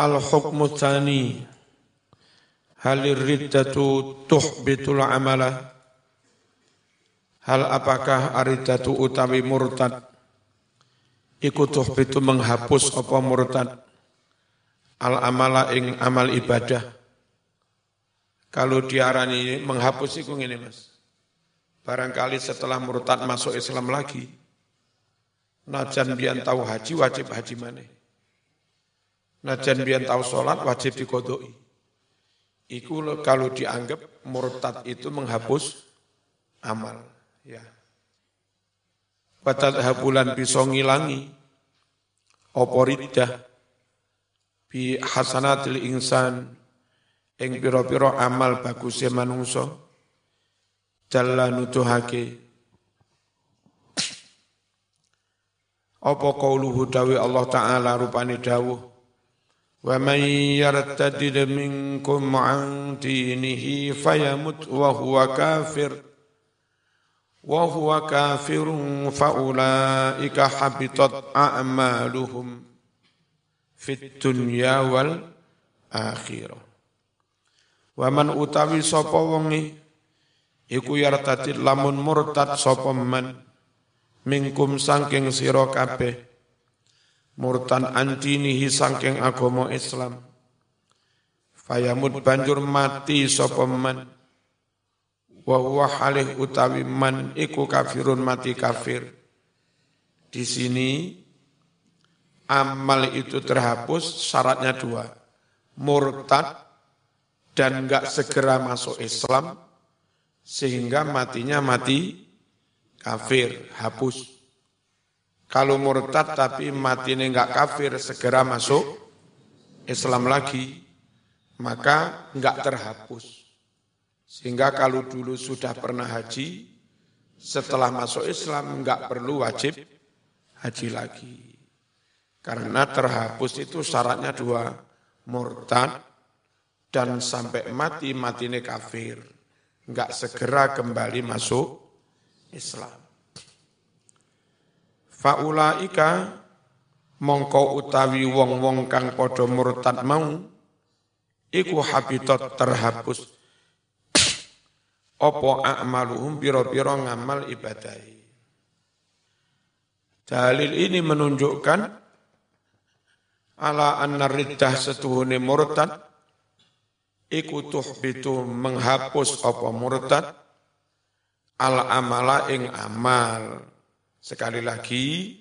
Al-hukmu tsani Halir riddatu tuhbitul amala. Hal apakah aridatu utawi murtad? Iku tuhbitu menghapus apa murtad? Al amala ing amal ibadah. Kalau diarani menghapus iku ngene mas. Barangkali setelah murtad masuk Islam lagi Najan bian tahu haji wajib haji mana Najan bian tahu sholat wajib dikodoi Iku kalau dianggap murtad itu menghapus amal. Ya. Batat habulan bisa ngilangi oporidah bi hasanatil insan ing pira-pira amal bagusnya manungsa jalla nutuhake apa kauluhu dawi Allah taala rupane dawuh ومن يرتد منكم عن دينه فيمت وهو كافر وهو كافر فأولئك حبطت أعمالهم في الدنيا والآخرة ومن utawi sapa wonge iku yartadid lamun murtad sapa man mingkum saking sira kabeh murtan antinihi sangking agama Islam. Fayamud banjur mati sapa man. Wa huwa halih utawi man iku kafirun mati kafir. Di sini amal itu terhapus syaratnya dua. Murtad dan enggak segera masuk Islam sehingga matinya mati kafir, hapus. Kalau murtad tapi mati ini enggak kafir, segera masuk Islam lagi, maka enggak terhapus. Sehingga kalau dulu sudah pernah haji, setelah masuk Islam enggak perlu wajib haji lagi. Karena terhapus itu syaratnya dua, murtad dan sampai mati, mati ini kafir. Enggak segera kembali masuk Islam. Faulaika mongko utawi wong-wong kang padha murtad mau iku habitat terhapus opo a'maluhum pira-pira ngamal ibadahi. Dalil ini menunjukkan ala anna riddah setuhune murtad iku tuhbitu menghapus apa murtad al amala ing amal Sekali lagi,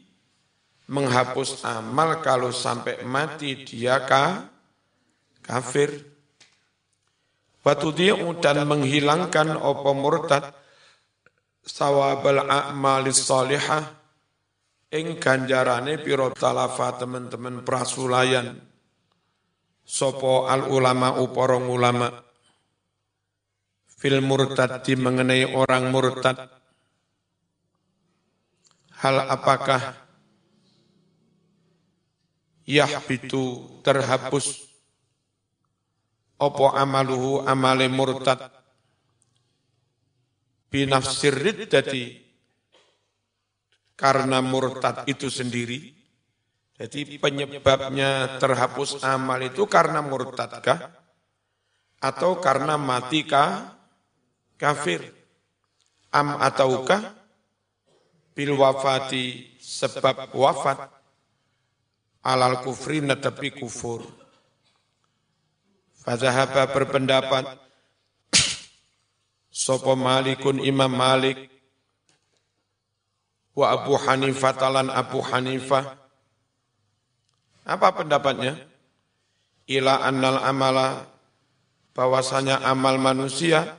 menghapus amal kalau sampai mati dia ka, kafir. Batu dia dan menghilangkan opo murtad sawabal a'malis salihah ing ganjarane piro talafa teman-teman prasulayan. Sopo al ulama uporong ulama fil murtad di mengenai orang murtad hal apakah yahbitu terhapus? Opo amaluhu amale murtad? Binafsir riddati. Karena murtad itu sendiri. Jadi penyebabnya terhapus amal itu karena murtadkah atau karena matikah kafir. Am ataukah bil wafati sebab wafat alal kufri netapi kufur. Fadhahaba berpendapat Sopo Malikun Imam Malik wa Abu Hanifah talan Abu Hanifah apa pendapatnya? Ila annal amala bahwasanya amal manusia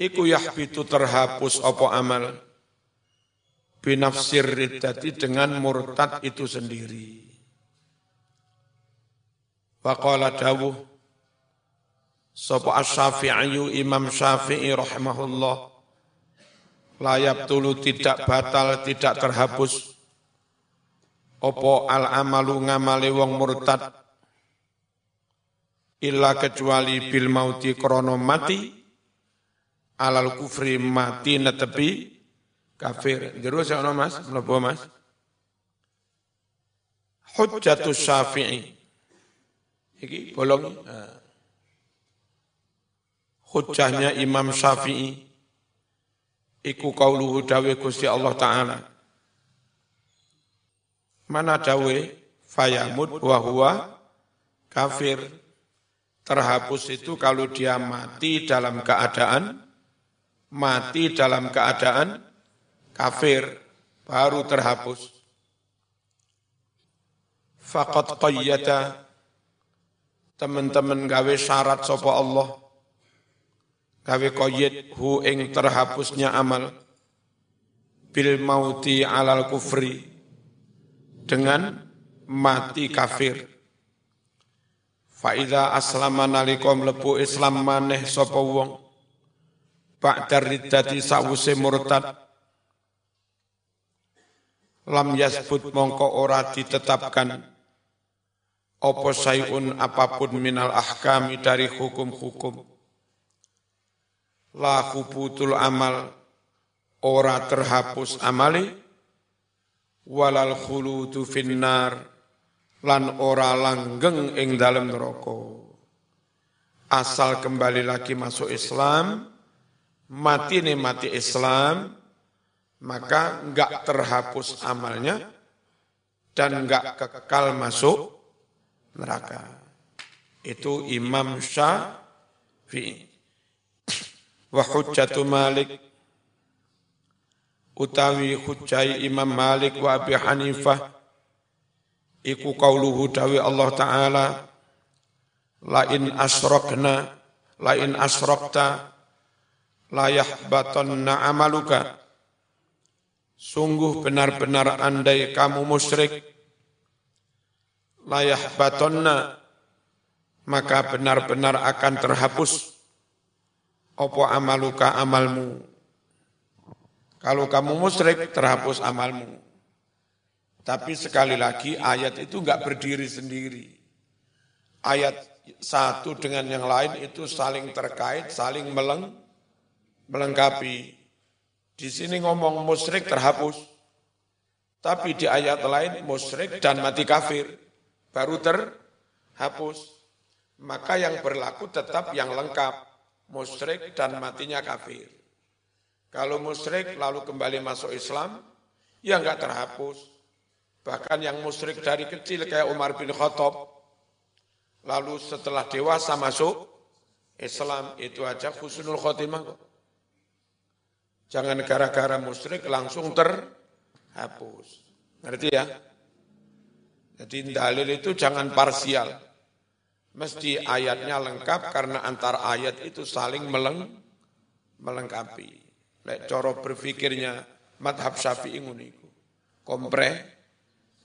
iku yahbitu terhapus opo amal binafsir riddati dengan murtad itu sendiri. Faqala dawuh Sapa asy Imam Syafi'i rahimahullah layap tulu tidak batal tidak terhapus opo al amalu ngamale wong murtad illa kecuali bil mauti krono mati alal kufri mati netepi kafir. Jero ono Mas, mlebu Mas. Hujjatus Syafi'i. Iki bolong. Hujahnya Imam Syafi'i iku kauluhu dawe Gusti Allah taala. Mana dawe fayamut wa huwa kafir. Terhapus itu kalau dia mati dalam keadaan mati dalam keadaan kafir baru terhapus. Fakat qayyata teman-teman gawe syarat sapa Allah. Gawe qayyid hu ing terhapusnya amal. Bil mauti alal kufri dengan mati kafir. Faida aslama nalika mlebu Islam maneh sapa wong. Ba'da riddati sawuse murtad lam yasbut mongko ora ditetapkan opo sayun apa pun minal ahkami dari hukum-hukum. La hubutul amal, ora terhapus amali, walal khuludu finnar, lan ora langgeng ing dalam neraka. Asal kembali lagi masuk Islam, mati nih mati Islam, maka enggak terhapus amalnya dan enggak kekal masuk neraka. Itu Imam Syafi'i. Wa hujjatu Malik utawi hujjai Imam Malik wa Abi Hanifah iku qauluhu dawi Allah taala la in asrakna la in asrakta la yahbatanna amaluka sungguh benar-benar andai kamu musyrik layah batonna maka benar-benar akan terhapus opo amaluka amalmu. Kalau kamu musyrik terhapus amalmu. Tapi sekali lagi ayat itu enggak berdiri sendiri. Ayat satu dengan yang lain itu saling terkait, saling meleng, melengkapi. Di sini ngomong musyrik terhapus. Tapi di ayat lain musyrik dan mati kafir baru terhapus. Maka yang berlaku tetap yang lengkap, musyrik dan matinya kafir. Kalau musyrik lalu kembali masuk Islam, ya enggak terhapus. Bahkan yang musyrik dari kecil kayak Umar bin Khattab, lalu setelah dewasa masuk Islam itu aja husnul khotimah kok. Jangan gara-gara musyrik langsung terhapus. Ngerti ya? Jadi dalil itu jangan parsial. Mesti ayatnya lengkap karena antar ayat itu saling meleng, melengkapi. Lek coro berpikirnya madhab syafi'i nguniku. Kompre,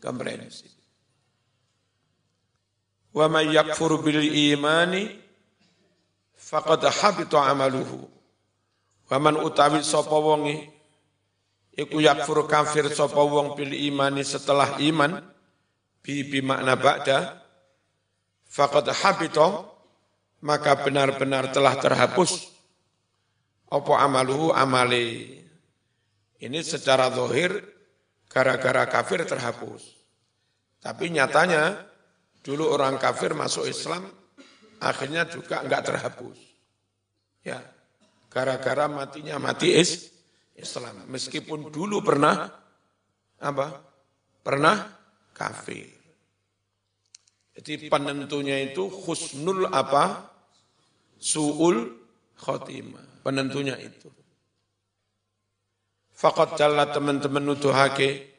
komprehensif. Wa may yakfur bil imani faqad habita amaluhu. Wa man utawi sapa wonge? Iku yakfur kafir sapa wong bil imani setelah iman. Bi bimakna ba'da. Faqad habita maka benar-benar telah terhapus. Apa amaluhu? Amali ini secara zahir gara-gara kafir terhapus. Tapi nyatanya dulu orang kafir masuk Islam akhirnya juga enggak terhapus. Ya gara-gara matinya mati is Islam meskipun dulu pernah apa pernah kafir jadi penentunya itu husnul apa? Su'ul khotimah. Penentunya itu. Fakat jalla teman-teman nuduhake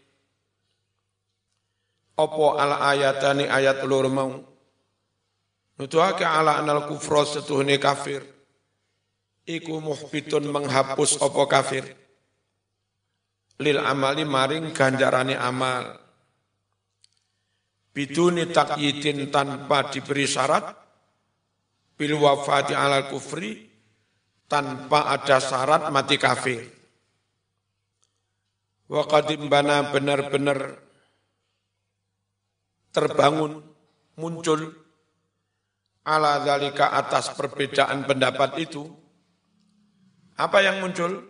opo ala ayatani ayat lur mau nuduhake ala anal kufra setuhne kafir iku muhbitun menghapus opo kafir? Lil amali maring ganjarane amal. Biduni takyidin tanpa diberi syarat bil wafati alal kufri tanpa ada syarat mati kafir. Wa bana benar-benar terbangun muncul ala dalika atas perbedaan pendapat itu apa yang muncul?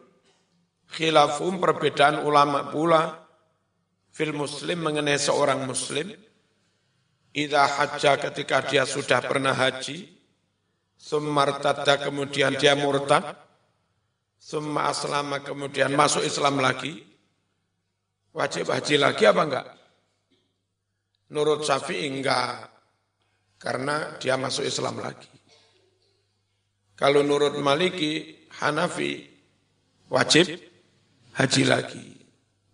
Khilafum perbedaan ulama pula. Fil muslim mengenai seorang muslim. Idza hajja ketika dia sudah pernah haji, summartadda kemudian dia murtad, summa aslama kemudian masuk Islam lagi, wajib haji lagi apa enggak? Nurut Syafi'i enggak, karena dia masuk Islam lagi. Kalau nurut Maliki, Hanafi, wajib haji lagi.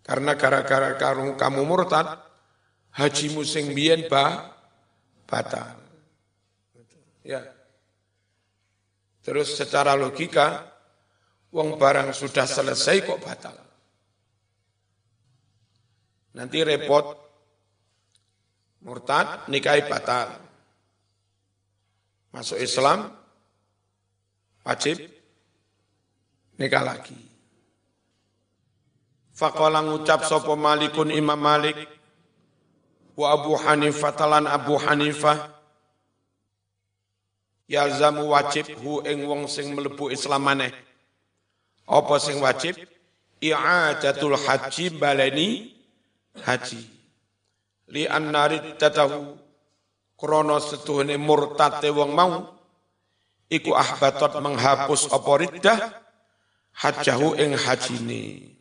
Karena gara-gara kamu murtad, haji musim biyen ba, batal. Ya. Terus secara logika, uang barang sudah selesai kok batal. Nanti repot, murtad, nikahi batal. Masuk Islam, wajib nikah lagi. Faqala ngucap sapa Malikun Imam Malik wa Abu Hanifah talan Abu Hanifah yalzamu wajib hu ing wong sing mlebu Islam maneh. Apa sing wajib? I'adatul haji baleni haji. Li annarid tatahu krono setuhne murtate wong mau iku ahbatot menghapus apa riddah hajahu ing hajine.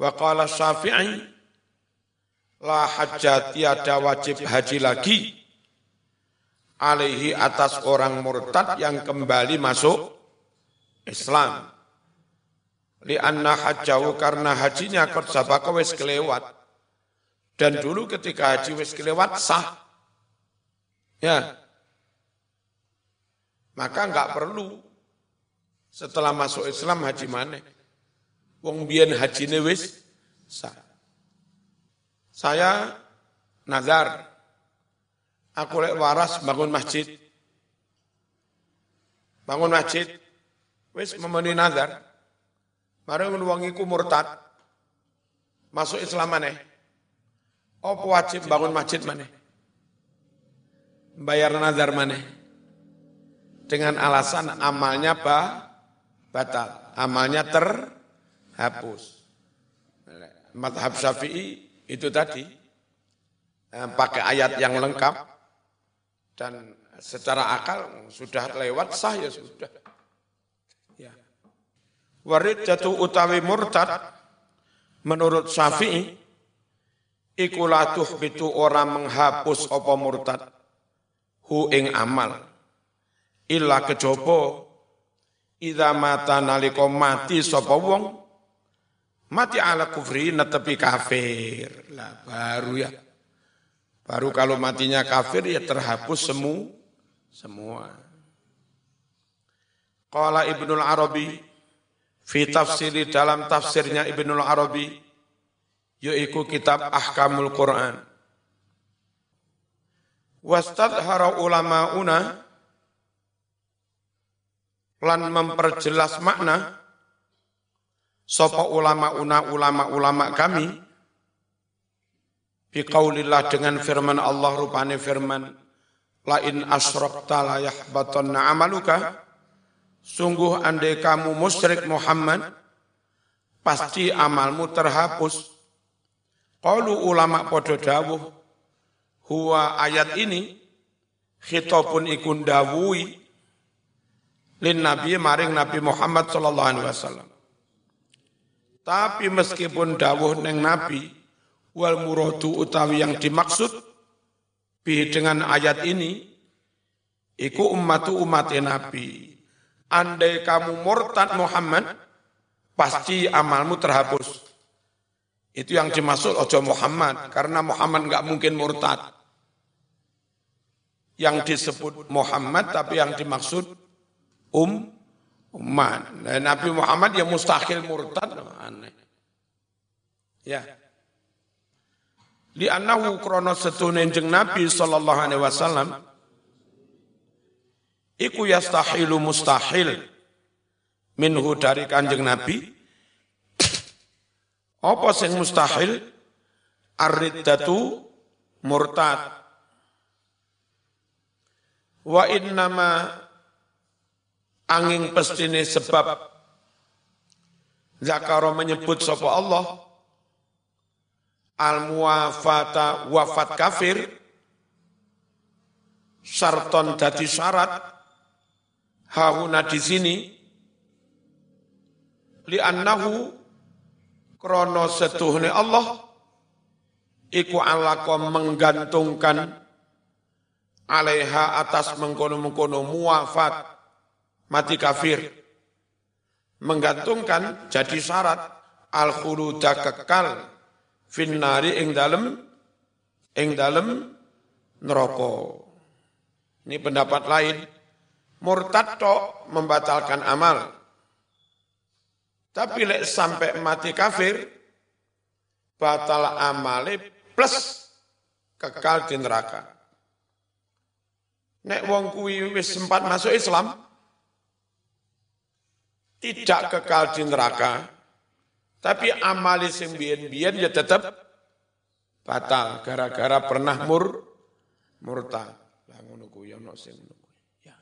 Wa qala Syafi'i la hajjat tiada wajib haji lagi alaihi atas orang murtad yang kembali masuk Islam. Li anna hajjahu karena hajinya kot sabaka wis kelewat. Dan dulu ketika haji wis kelewat sah. Ya. Maka enggak perlu setelah masuk Islam haji mana. Wong biyen hajine wis. Saya nazar aku lek waras bangun masjid. Bangun masjid wis memenuhi nazar. Mari wong iku murtad. Masuk Islam maneh. Apa wajib bangun masjid maneh? Bayar nazar maneh. Dengan alasan amalnya bah, batal. Amalnya ter hapus. Madhab Syafi'i itu tadi eh, pakai ayat yang lengkap dan secara akal sudah lewat sah ya sudah. Ya. Warid jatuh utawi murtad menurut Syafi'i ikulatuh itu orang menghapus apa murtad hu ing amal illa kejopo idza mata nalika mati sapa wong Mati ala kufri netepi kafir. Lah baru ya. Baru kalau matinya kafir ya terhapus semu semua. Qala Ibnul Arabi fi tafsiri dalam tafsirnya Ibnul Arabi yaitu kitab Ahkamul Quran. Wastadhara ulama'una lan memperjelas makna Sopo ulama una ulama ulama kami biqaulillah dengan firman Allah rupane firman la in asyrakta la yahbatanna amaluka. Sungguh andai kamu musyrik Muhammad pasti amalmu terhapus. Qalu ulama padha dawuh huwa ayat ini khitabun ikun dawui lin nabi maring nabi Muhammad sallallahu alaihi wasallam tapi meskipun dawuh neng Nabi, wal muradu utawi yang dimaksud bi dengan ayat ini, iku ummatu umat Nabi. Andai kamu murtad Muhammad, pasti amalmu terhapus. Itu yang dimaksud ojo Muhammad, karena Muhammad nggak mungkin murtad. Yang disebut Muhammad, tapi yang dimaksud um umat. Nah, Nabi Muhammad yang mustahil murtad, aneh. Ya. Di anahu krono setune jeng Nabi sallallahu alaihi wasallam iku yastahilu mustahil minhu dari kanjeng Nabi apa sing mustahil ar-riddatu murtad wa innama angin pestine sebab Zakaro menyebut sapa Allah. Al muwafata wafat kafir. Sarton dadi syarat. Hahuna di sini. Li annahu krono setuhne Allah. Iku alako menggantungkan alaiha atas mengkono-mengkono muafat mati kafir. Menggantungkan jadi syarat. Al khuluda kekal. Finnari ing dalem. Ing dalem neraka. Ini pendapat lain. Murtad tok membatalkan amal. Tapi lek sampai mati kafir batal amale plus kekal di neraka. Nek wong kuwi wis sempat masuk Islam, tidak kekal di neraka, tapi amali sing biyen-biyen ya tetap batal gara-gara pernah mur murtad. Lah ngono kuwi ono sing ngono Ya.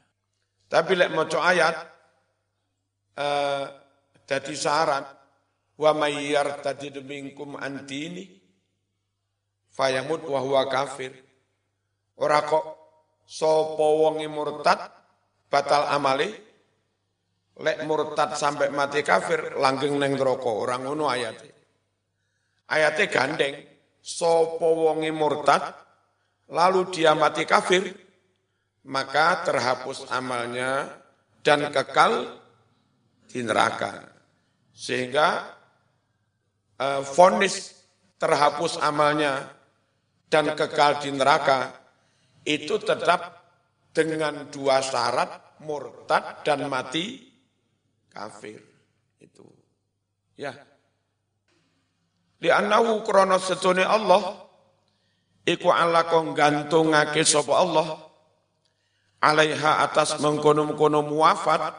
Tapi lek maca ayat eh dadi syarat wa may yartadid minkum an dini fayamut wa huwa kafir. Ora kok sapa wonge murtad batal amali lek murtad sampai mati kafir langgeng neng neraka ora ngono ayate. Ayate gandeng sapa wonge murtad lalu dia mati kafir maka terhapus amalnya dan kekal di neraka. Sehingga uh, fonis terhapus amalnya dan kekal di neraka itu tetap dengan dua syarat murtad dan mati kafir. Itu. Ya. Di anahu krono setune Allah iku ala kong gantungake sapa Allah alaiha atas mengkono-mengkono muafat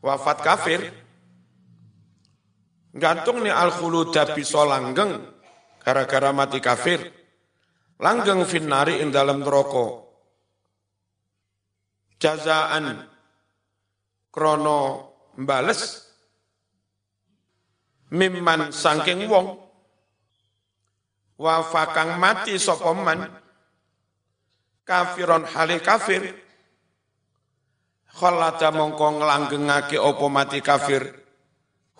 wafat kafir. Gantung ni al khuluda bisa langgeng gara-gara mati kafir. Langgeng finnari ing dalam neraka. Jazaan krono mbales. Mimman sangking wong. Wafakang mati sapa man. Kafiron hale kafir. Khalata mongko nglanggengake apa mati kafir.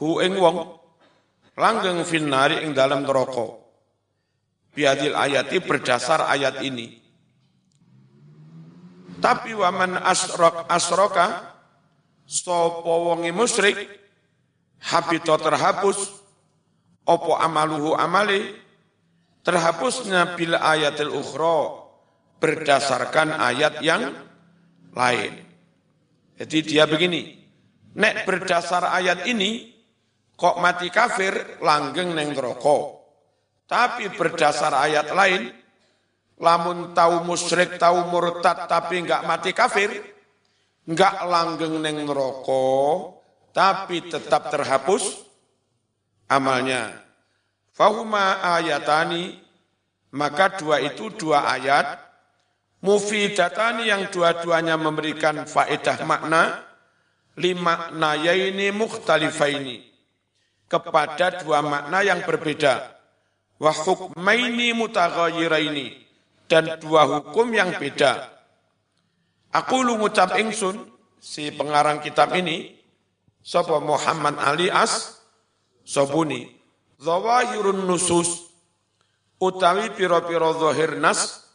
Hu ing wong. Langgeng finnari ing dalam neraka. Biadil ayati berdasar ayat ini. Tapi waman asrok asroka sopo wongi musyrik habito terhapus opo amaluhu amali terhapusnya bila ayatil ukhra berdasarkan ayat yang lain. Jadi dia begini, nek berdasar ayat ini kok mati kafir langgeng neng rokok. Tapi berdasar ayat lain, lamun tahu musyrik, tahu murtad, tapi enggak mati kafir, enggak langgeng neng neraka, tapi tetap terhapus amalnya. Fahuma ayatani, maka dua itu dua ayat, mufidatani yang dua-duanya memberikan faedah makna, lima nayaini mukhtalifaini, kepada dua makna yang berbeda wa hukmaini mutaghayiraini dan dua hukum yang beda. Aku lu ngucap ingsun si pengarang kitab ini sapa Muhammad Ali As Sobuni zawahirun nusus utawi pira-pira zahir nas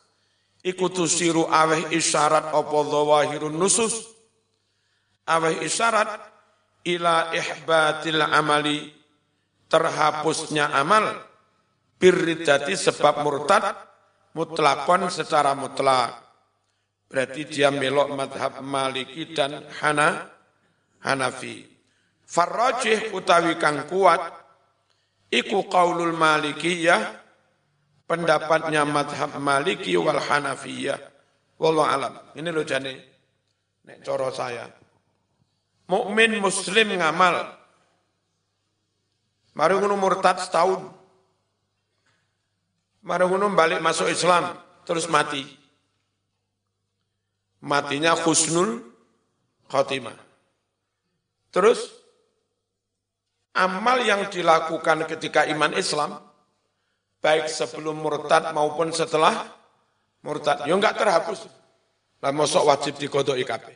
iku tusiru aweh isyarat apa zawahirun nusus aweh isyarat ila ihbatil amali terhapusnya amal birridati sebab murtad mutlakon secara mutlak. Berarti dia melok madhab maliki dan hana, hanafi. Farrajih utawi kang kuat, iku qaulul malikiyah, pendapatnya madhab maliki wal hanafiyah. Wallahu alam. Ini lo jane, nek coro saya. Mukmin muslim ngamal. Mari ngono murtad setahun. Marungunum balik masuk Islam, terus mati. Matinya khusnul khotimah. Terus, amal yang dilakukan ketika iman Islam, baik sebelum murtad maupun setelah murtad, ya enggak terhapus. Lah mosok wajib dikodok kabeh.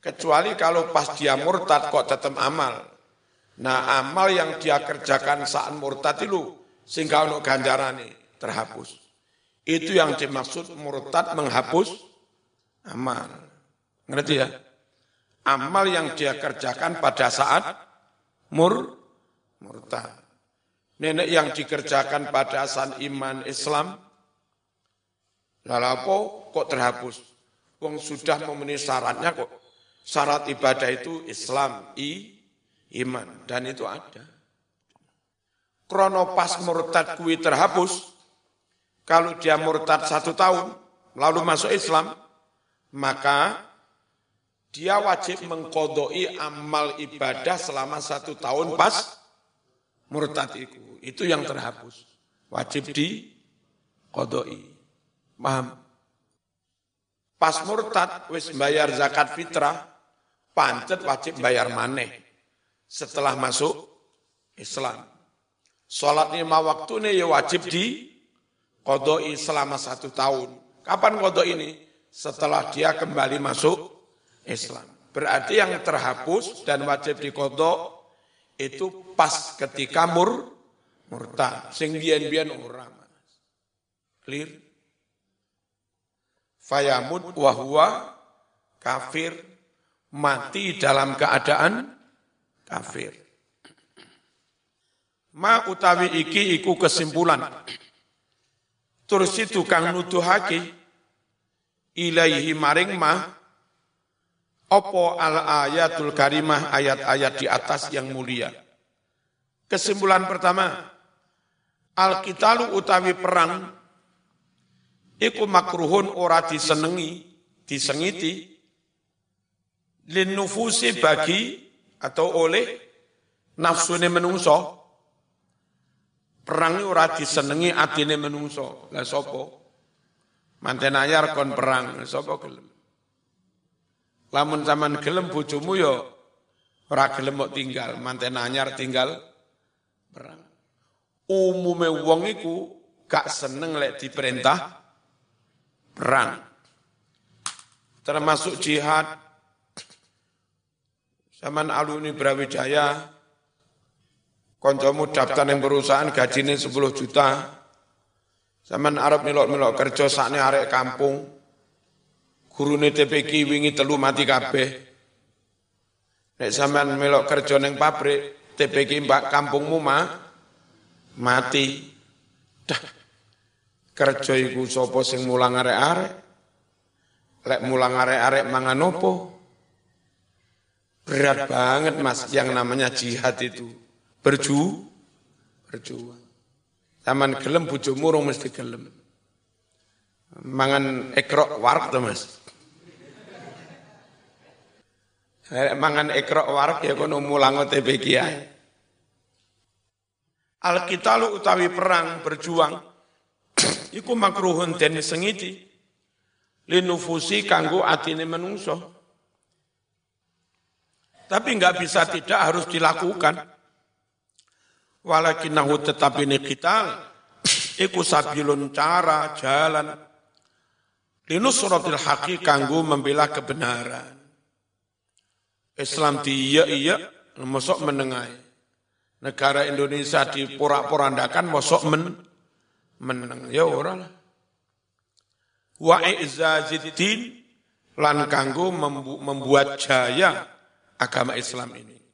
Kecuali kalau pas dia murtad kok tetap amal. Nah amal yang dia kerjakan saat murtad itu sehingga untuk ganjaran terhapus. Itu yang dimaksud murtad menghapus amal. Ngerti ya? Amal yang dia kerjakan pada saat mur murtad. Nenek yang dikerjakan pada saat iman Islam, lalu kok terhapus? Wong sudah memenuhi syaratnya kok. Syarat ibadah itu Islam, i, iman. Dan itu ada. Krono pas murtad kui terhapus, kalau dia murtad satu tahun, lalu masuk Islam, maka dia wajib mengkodoi amal ibadah selama satu tahun pas murtad itu. Itu yang terhapus. Wajib di kodoi. Paham? Pas murtad, wis bayar zakat fitrah, pancet wajib bayar maneh setelah masuk Islam. Sholat lima waktu ini ya wajib di kodoi selama satu tahun. Kapan kodoi ini? Setelah dia kembali masuk Islam. Berarti yang terhapus dan wajib dikodok itu pas ketika mur murtad. Sing biyen-biyen ora clear? Fayamut wa huwa kafir. Mati dalam keadaan kafir. Ma utawi iki iku kesimpulan. Terus itu kang nuduhake ilaihi maring ma Opo al ayatul karimah ayat-ayat di atas yang mulia. Kesimpulan pertama, al kitalu utawi perang iku makruhun ora disenengi, disengiti lin nufusi bagi atau oleh nafsune menungso perang ora disenengi atine menungso. Lah sapa? Manten ayar kon perang, sapa gelem? Lamun zaman gelem bojomu yo ora gelem kok tinggal, manten anyar tinggal perang. Umume wong iku gak seneng lek diperintah perang. Termasuk jihad zaman alumni Brawijaya koncomu daftar yang perusahaan gajinya 10 juta zaman Arab milok-milok kerja sakne arek kampung gurune TPK wingi telu mati kabeh. Nek sampean melok kerja ning pabrik, TPK mbak kampungmu mah mati. Dah. Kerja iku sapa sing mulang arek-arek? Lek mulang arek-arek mangan opo? Berat banget Mas yang namanya jihad itu. Berju berjuang. Taman gelem bojomu rong mesti gelem. Mangan ekrok warak to Mas. mangan ekrok warak ya kono mulang OTP kiai. Utawi perang berjuang iku makruhun den sengiti linufusi kanggo atine menungso. Tapi enggak bisa tidak harus dilakukan. Walakinahu tetapi ini kita iku sabilun cara jalan linusratil haqi kanggo membela kebenaran. Islam di iya iya, menengai. Negara Indonesia di porak-porandakan mosok men meneng. Ya orang. Wa i'zaziddin lan kanggo membuat jaya agama Islam ini.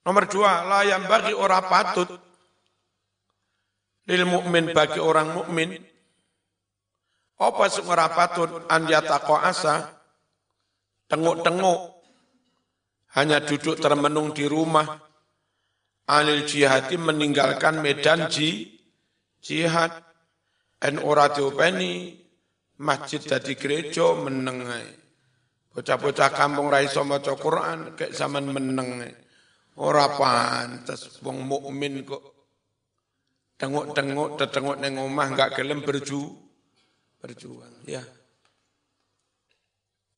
Nomor dua, layam bagi orang patut lil mukmin bagi orang mukmin. Apa sing patut? An asa tenguk-tenguk, hanya duduk termenung di rumah, anil jihadi meninggalkan medan ji, jihad, en ora diopeni, masjid dadi gereja menengai. Bocah-bocah kampung raiso maca Quran kayak zaman menengai. Ora pantes wong mukmin kok. Tengok-tengok tetengok neng omah enggak gelem berju berjuang ya.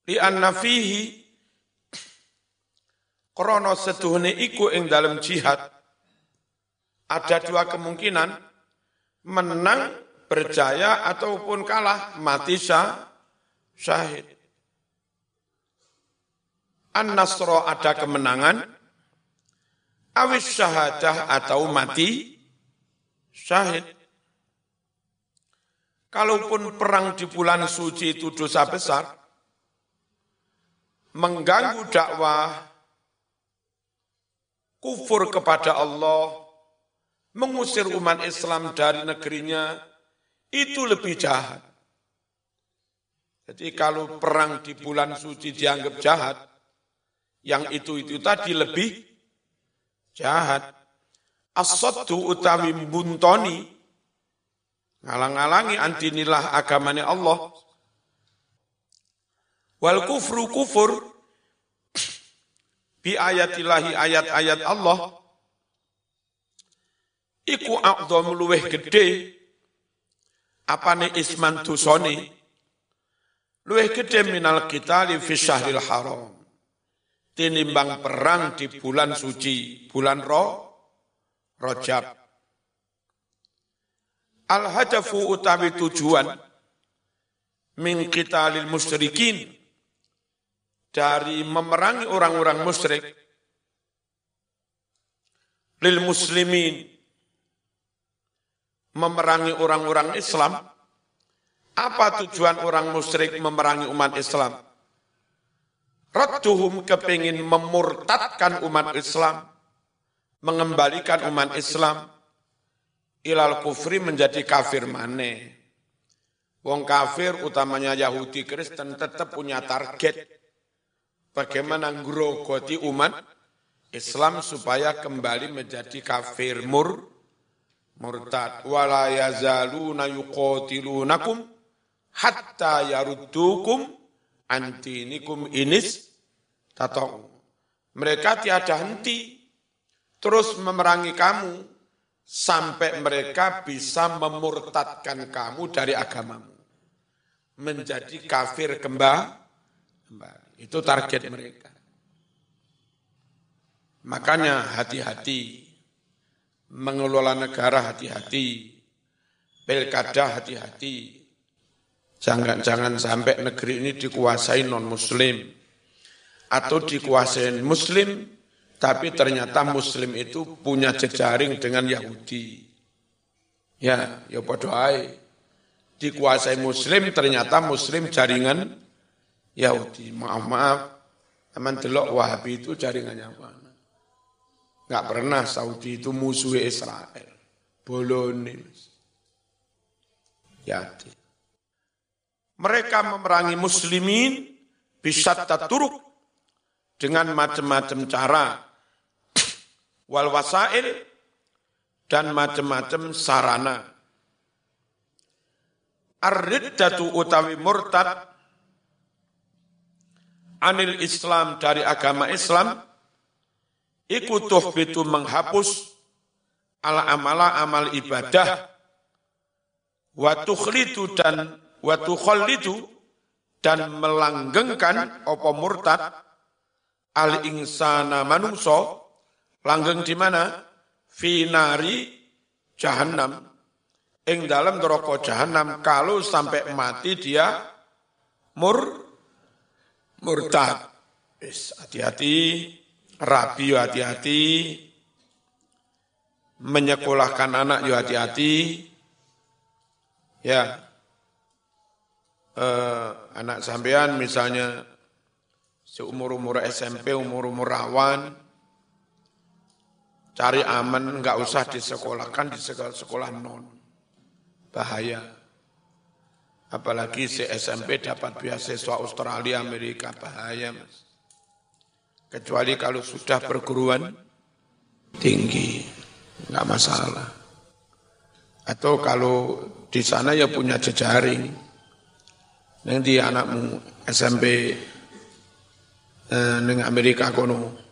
Li anna fihi krono setuhne iku ing dalam jihad. Ada dua kemungkinan menang berjaya ataupun kalah mati sah syahid. An-Nasro ada kemenangan, awis syahadah atau mati, syahid. Kalaupun perang di bulan suci itu dosa besar, mengganggu dakwah, kufur kepada Allah, mengusir umat Islam dari negerinya, itu lebih jahat. Jadi kalau perang di bulan suci dianggap jahat, yang itu-itu tadi lebih jahat. As-saddu utawi buntoni, ngalang-alangi antinilah agamanya Allah. Wal kufru kufur. Bi ayatillahi ayat-ayat Allah. Iku a'dham luweh gede apane isman tusoni luweh gede minal kita fi syahril haram tinimbang perang di bulan suci bulan roh rojab Al hadafu utawi tujuan min qitalil musyrikin dari memerangi orang-orang musyrik lil muslimin memerangi orang-orang Islam. Apa tujuan orang musyrik memerangi umat Islam Radduhum kepingin memurtadkan umat Islam mengembalikan umat Islam. Ilal kufri menjadi kafir mane. Wong kafir utamanya Yahudi Kristen tetap punya target. Bagaimana ngrogoti umat Islam supaya kembali menjadi kafir mur murtad. Wala yazaluna yuqatilunakum hatta yaruddukum antinikum inis tatau mereka tiada henti terus memerangi kamu sampai mereka bisa memurtadkan kamu dari agamamu. Menjadi kafir kembali. Itu target mereka. Makanya hati-hati. Mengelola negara hati-hati. Pilkada hati-hati. Jangan jangan sampai negeri ini dikuasai non muslim atau dikuasai muslim tapi ternyata Muslim itu punya jejaring dengan Yahudi. Ya, ya podoai. Dikuasai Muslim, ternyata Muslim jaringan Yahudi. Maaf, maaf. Teman delok Wahabi itu jaringannya mana? Enggak pernah Saudi itu musuh Israel. Bolonil. Ya. Mereka memerangi muslimin bisa taturuk dengan macam-macam cara wal wasail dan macam-macam sarana. Ar-riddatu utawi murtad anil Islam dari agama Islam iku tuhbitu menghapus ala amala amal ibadah wa tukhlitu dan wa tukhallitu dan melanggengkan apa murtad al insana manungso langgeng di mana? Finari jahanam. Ing dalam neraka jahanam kalau sampai mati dia mur murtad. Wis hati-hati, rabi hati-hati, menyekolahkan anak yo hati-hati. Ya. Eh, anak sampean misalnya seumur-umur SMP, umur-umur rawan, Cari aman, nggak usah disekolahkan di sekolah-sekolah non. Bahaya. Apalagi si SMP dapat beasiswa Australia, Amerika, bahaya mas. Kecuali kalau sudah perguruan tinggi, nggak masalah. Atau kalau di sana ya punya jejaring. Nanti anakmu SMP eh, dengan Amerika kono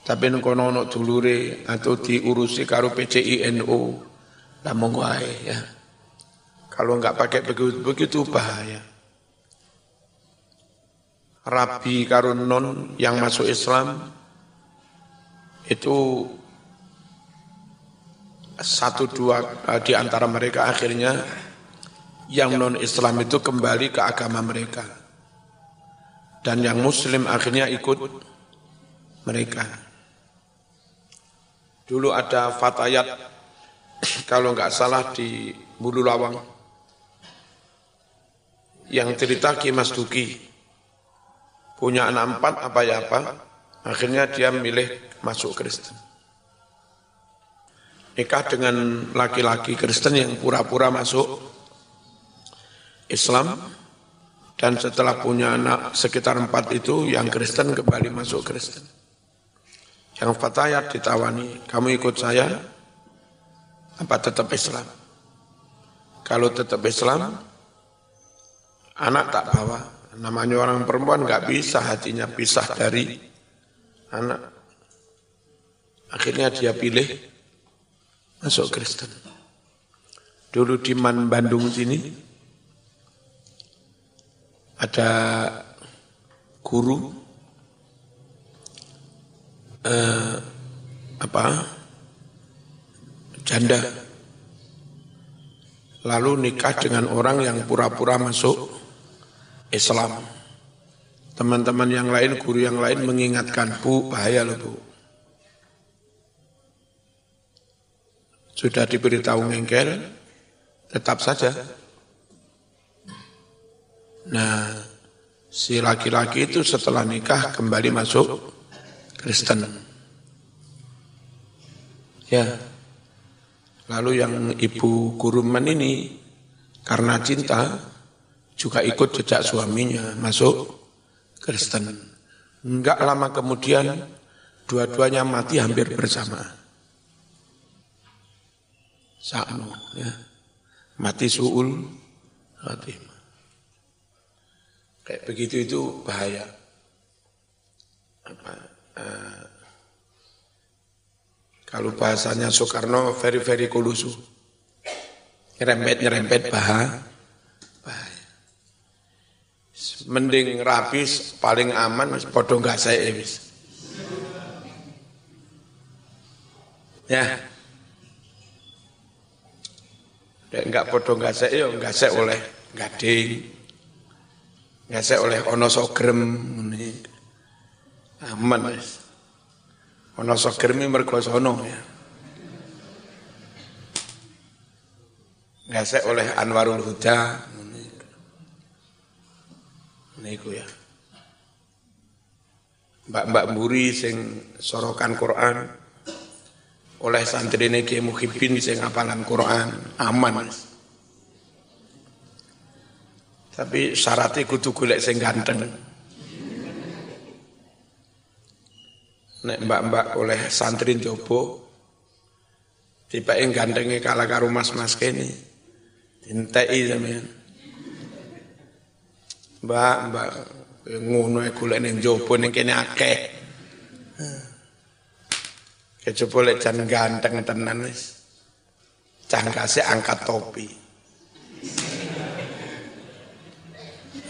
tapi nang kono ono dulure atau diurusi karo PCI NU. Lah monggo ya. Kalau enggak pakai begitu, begitu bahaya. Rabi karo non yang masuk Islam itu satu dua eh, di antara mereka akhirnya yang non Islam itu kembali ke agama mereka. Dan yang muslim akhirnya ikut mereka. Dulu ada fatayat, kalau nggak salah di Bulu Lawang, yang cerita Ki Mas Duki, punya anak empat apa ya apa, akhirnya dia milih masuk Kristen. Nikah dengan laki-laki Kristen yang pura-pura masuk Islam, dan setelah punya anak sekitar empat itu, yang Kristen kembali masuk Kristen. Yang fatayat ditawani, kamu ikut saya, apa tetap Islam? Kalau tetap Islam, anak tak bawa. Namanya orang perempuan nggak bisa hatinya pisah dari anak. Akhirnya dia pilih masuk Kristen. Dulu di Man Bandung sini ada guru eh, apa janda lalu nikah dengan orang yang pura-pura masuk Islam. Teman-teman yang lain, guru yang lain mengingatkan, Bu, bahaya loh Bu. Sudah diberitahu ngengkel, tetap saja. Nah, si laki-laki itu setelah nikah kembali masuk Kristen. Ya. Lalu yang ibu guruman ini karena cinta juga ikut jejak suaminya masuk Kristen. Enggak lama kemudian dua-duanya mati hampir bersama. Sa'nu ya. Mati su'ul khatimah. Kayak begitu itu bahaya. Apa, Eh, kalau bahasanya Soekarno very very kulusu. Nyerempet nyerempet bahaya. bahaya. Mending rapis paling aman podo enggak saya wis. Ya. Enggak podo enggak saya yo enggak saya oleh gading. Saya oleh ono sogrem ngene aman wis. Ana segermi mergo sono ya. Ngasek oleh Anwarul Huda niku ya. Mbak-mbak mburi sing sorokan Quran oleh santri ini Muhyiddin sing ngapalan Quran aman. Tapi syaratnya kudu golek sing ganteng. nek mbak-mbak oleh santri jopo tiba yang gandengnya kalah karo mas-mas kene dintai sampean mbak mbak ngono e golek ning jopo ning kene akeh Kecoba lek jan ganteng tenan wis. Cangkase angkat topi.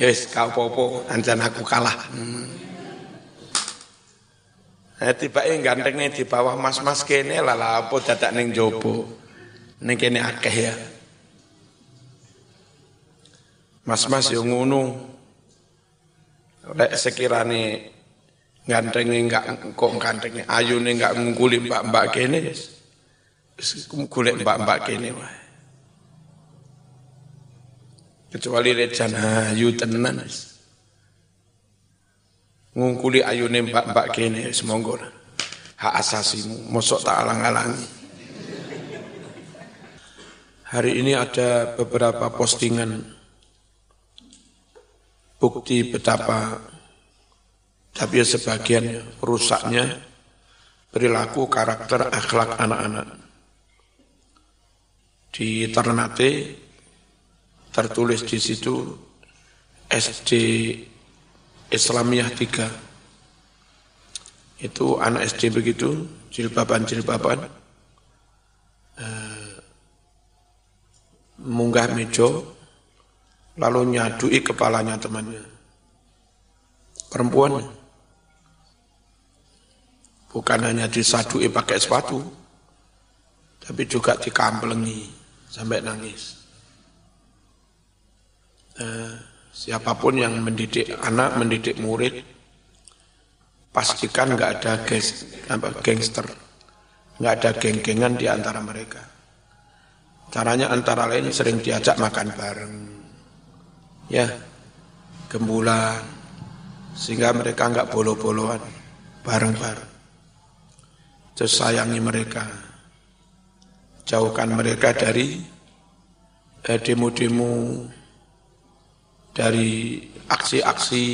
Yes, kau popo, anjan aku kalah. Hmm. Eh, tiba yang gantengnya di bawah mas-mas kene lah apa dadak ning jopo. Ning kene akeh ya. Mas-mas yo ngono. Lek sekirane gantengnya enggak kok gantengnya ayune enggak ngungkuli mbak-mbak kene. Wis golek mbak-mbak kene wae. Kecuali rejan ayu tenan. Ngungkuli ayune mbak-mbak kene semoga hak asasimu mosok tak alang-alangi. Hari ini ada beberapa postingan. Bukti betapa tapi sebagian rusaknya perilaku karakter akhlak anak-anak. Di Ternate tertulis di situ SD Islamiyah 3 itu anak SD begitu jilbaban-jilbaban. Eh, munggah mejo lalu nyadui kepalanya temannya. Perempuan. Bukan hanya disadui pakai sepatu tapi juga dikamplengi sampai nangis siapa pun yang mendidik anak, mendidik murid, pastikan nggak ada gangster, nggak ada geng-gengan di antara mereka. Caranya antara lain sering diajak makan bareng, ya, gembulan, sehingga mereka nggak bolo-boloan, bareng-bareng. Terus sayangi mereka, jauhkan mereka dari eh, demo-demo, dari aksi-aksi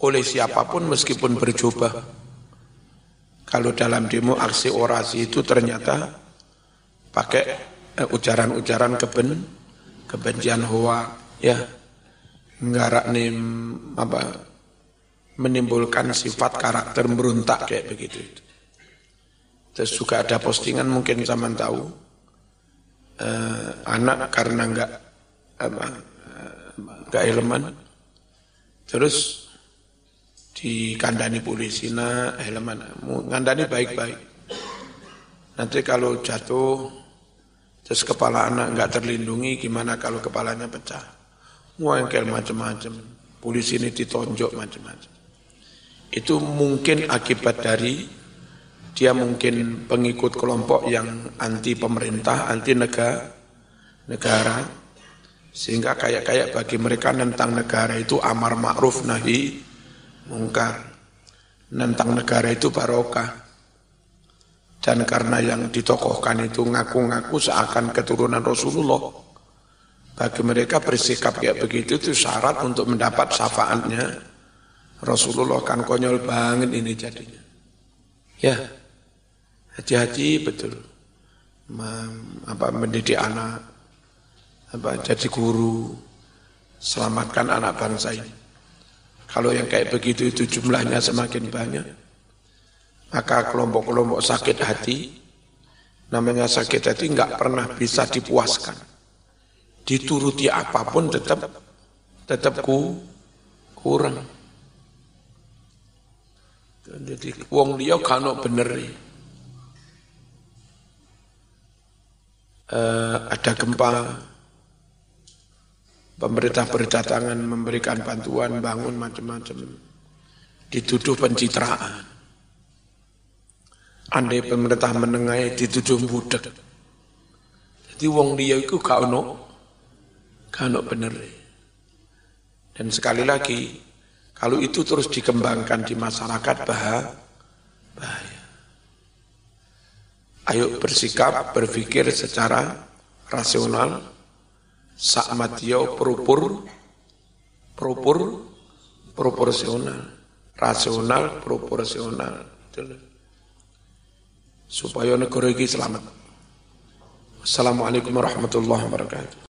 oleh siapa pun meskipun berjubah. Kalau dalam demo aksi orasi itu ternyata pakai eh, ujaran-ujaran keben, kebencian hoa, ya, ngarak nim apa menimbulkan sifat karakter meruntak kayak begitu. Terus juga ada postingan mungkin zaman tahu eh, anak karena enggak apa, elemen terus dikandani polisi nah helman ngandani baik-baik. Nanti kalau jatuh terus kepala anak nggak terlindungi gimana kalau kepalanya pecah? Ngwengkel macam-macam polisi ini ditonjok macam-macam itu mungkin akibat dari dia mungkin pengikut kelompok yang anti pemerintah anti negara negara sehingga kayak-kayak bagi mereka tentang negara itu amar ma'ruf nahi mungkar. Nentang negara itu barokah. Dan karena yang ditokohkan itu ngaku-ngaku seakan keturunan Rasulullah. Bagi mereka bersikap kayak begitu itu syarat untuk mendapat syafaatnya. Rasulullah kan konyol banget ini jadinya. Ya, hati-hati betul. apa mendidik anak, apa jadi guru, selamatkan anak bangsa ini. Kalau yang kayak begitu itu jumlahnya semakin banyak, maka kelompok-kelompok sakit hati, namanya sakit hati nggak pernah bisa dipuaskan. Dituruti apa pun tetap tetap ku, kurang. Jadi wong liya kano bener uh, ada gempa, pemerintah berdatangan memberikan bantuan, bangun macam-macam. Dituduh pencitraan. Andai pemerintah menengahi dituduh budak. Jadi wong dia itu gak ono bener. Dan sekali lagi, kalau itu terus dikembangkan di masyarakat bahaya. Ayo bersikap, berpikir secara rasional, sakmatio propor propor proporsional. Rasional proporsional. Supaya negara ini selamat. Assalamualaikum warahmatullahi wabarakatuh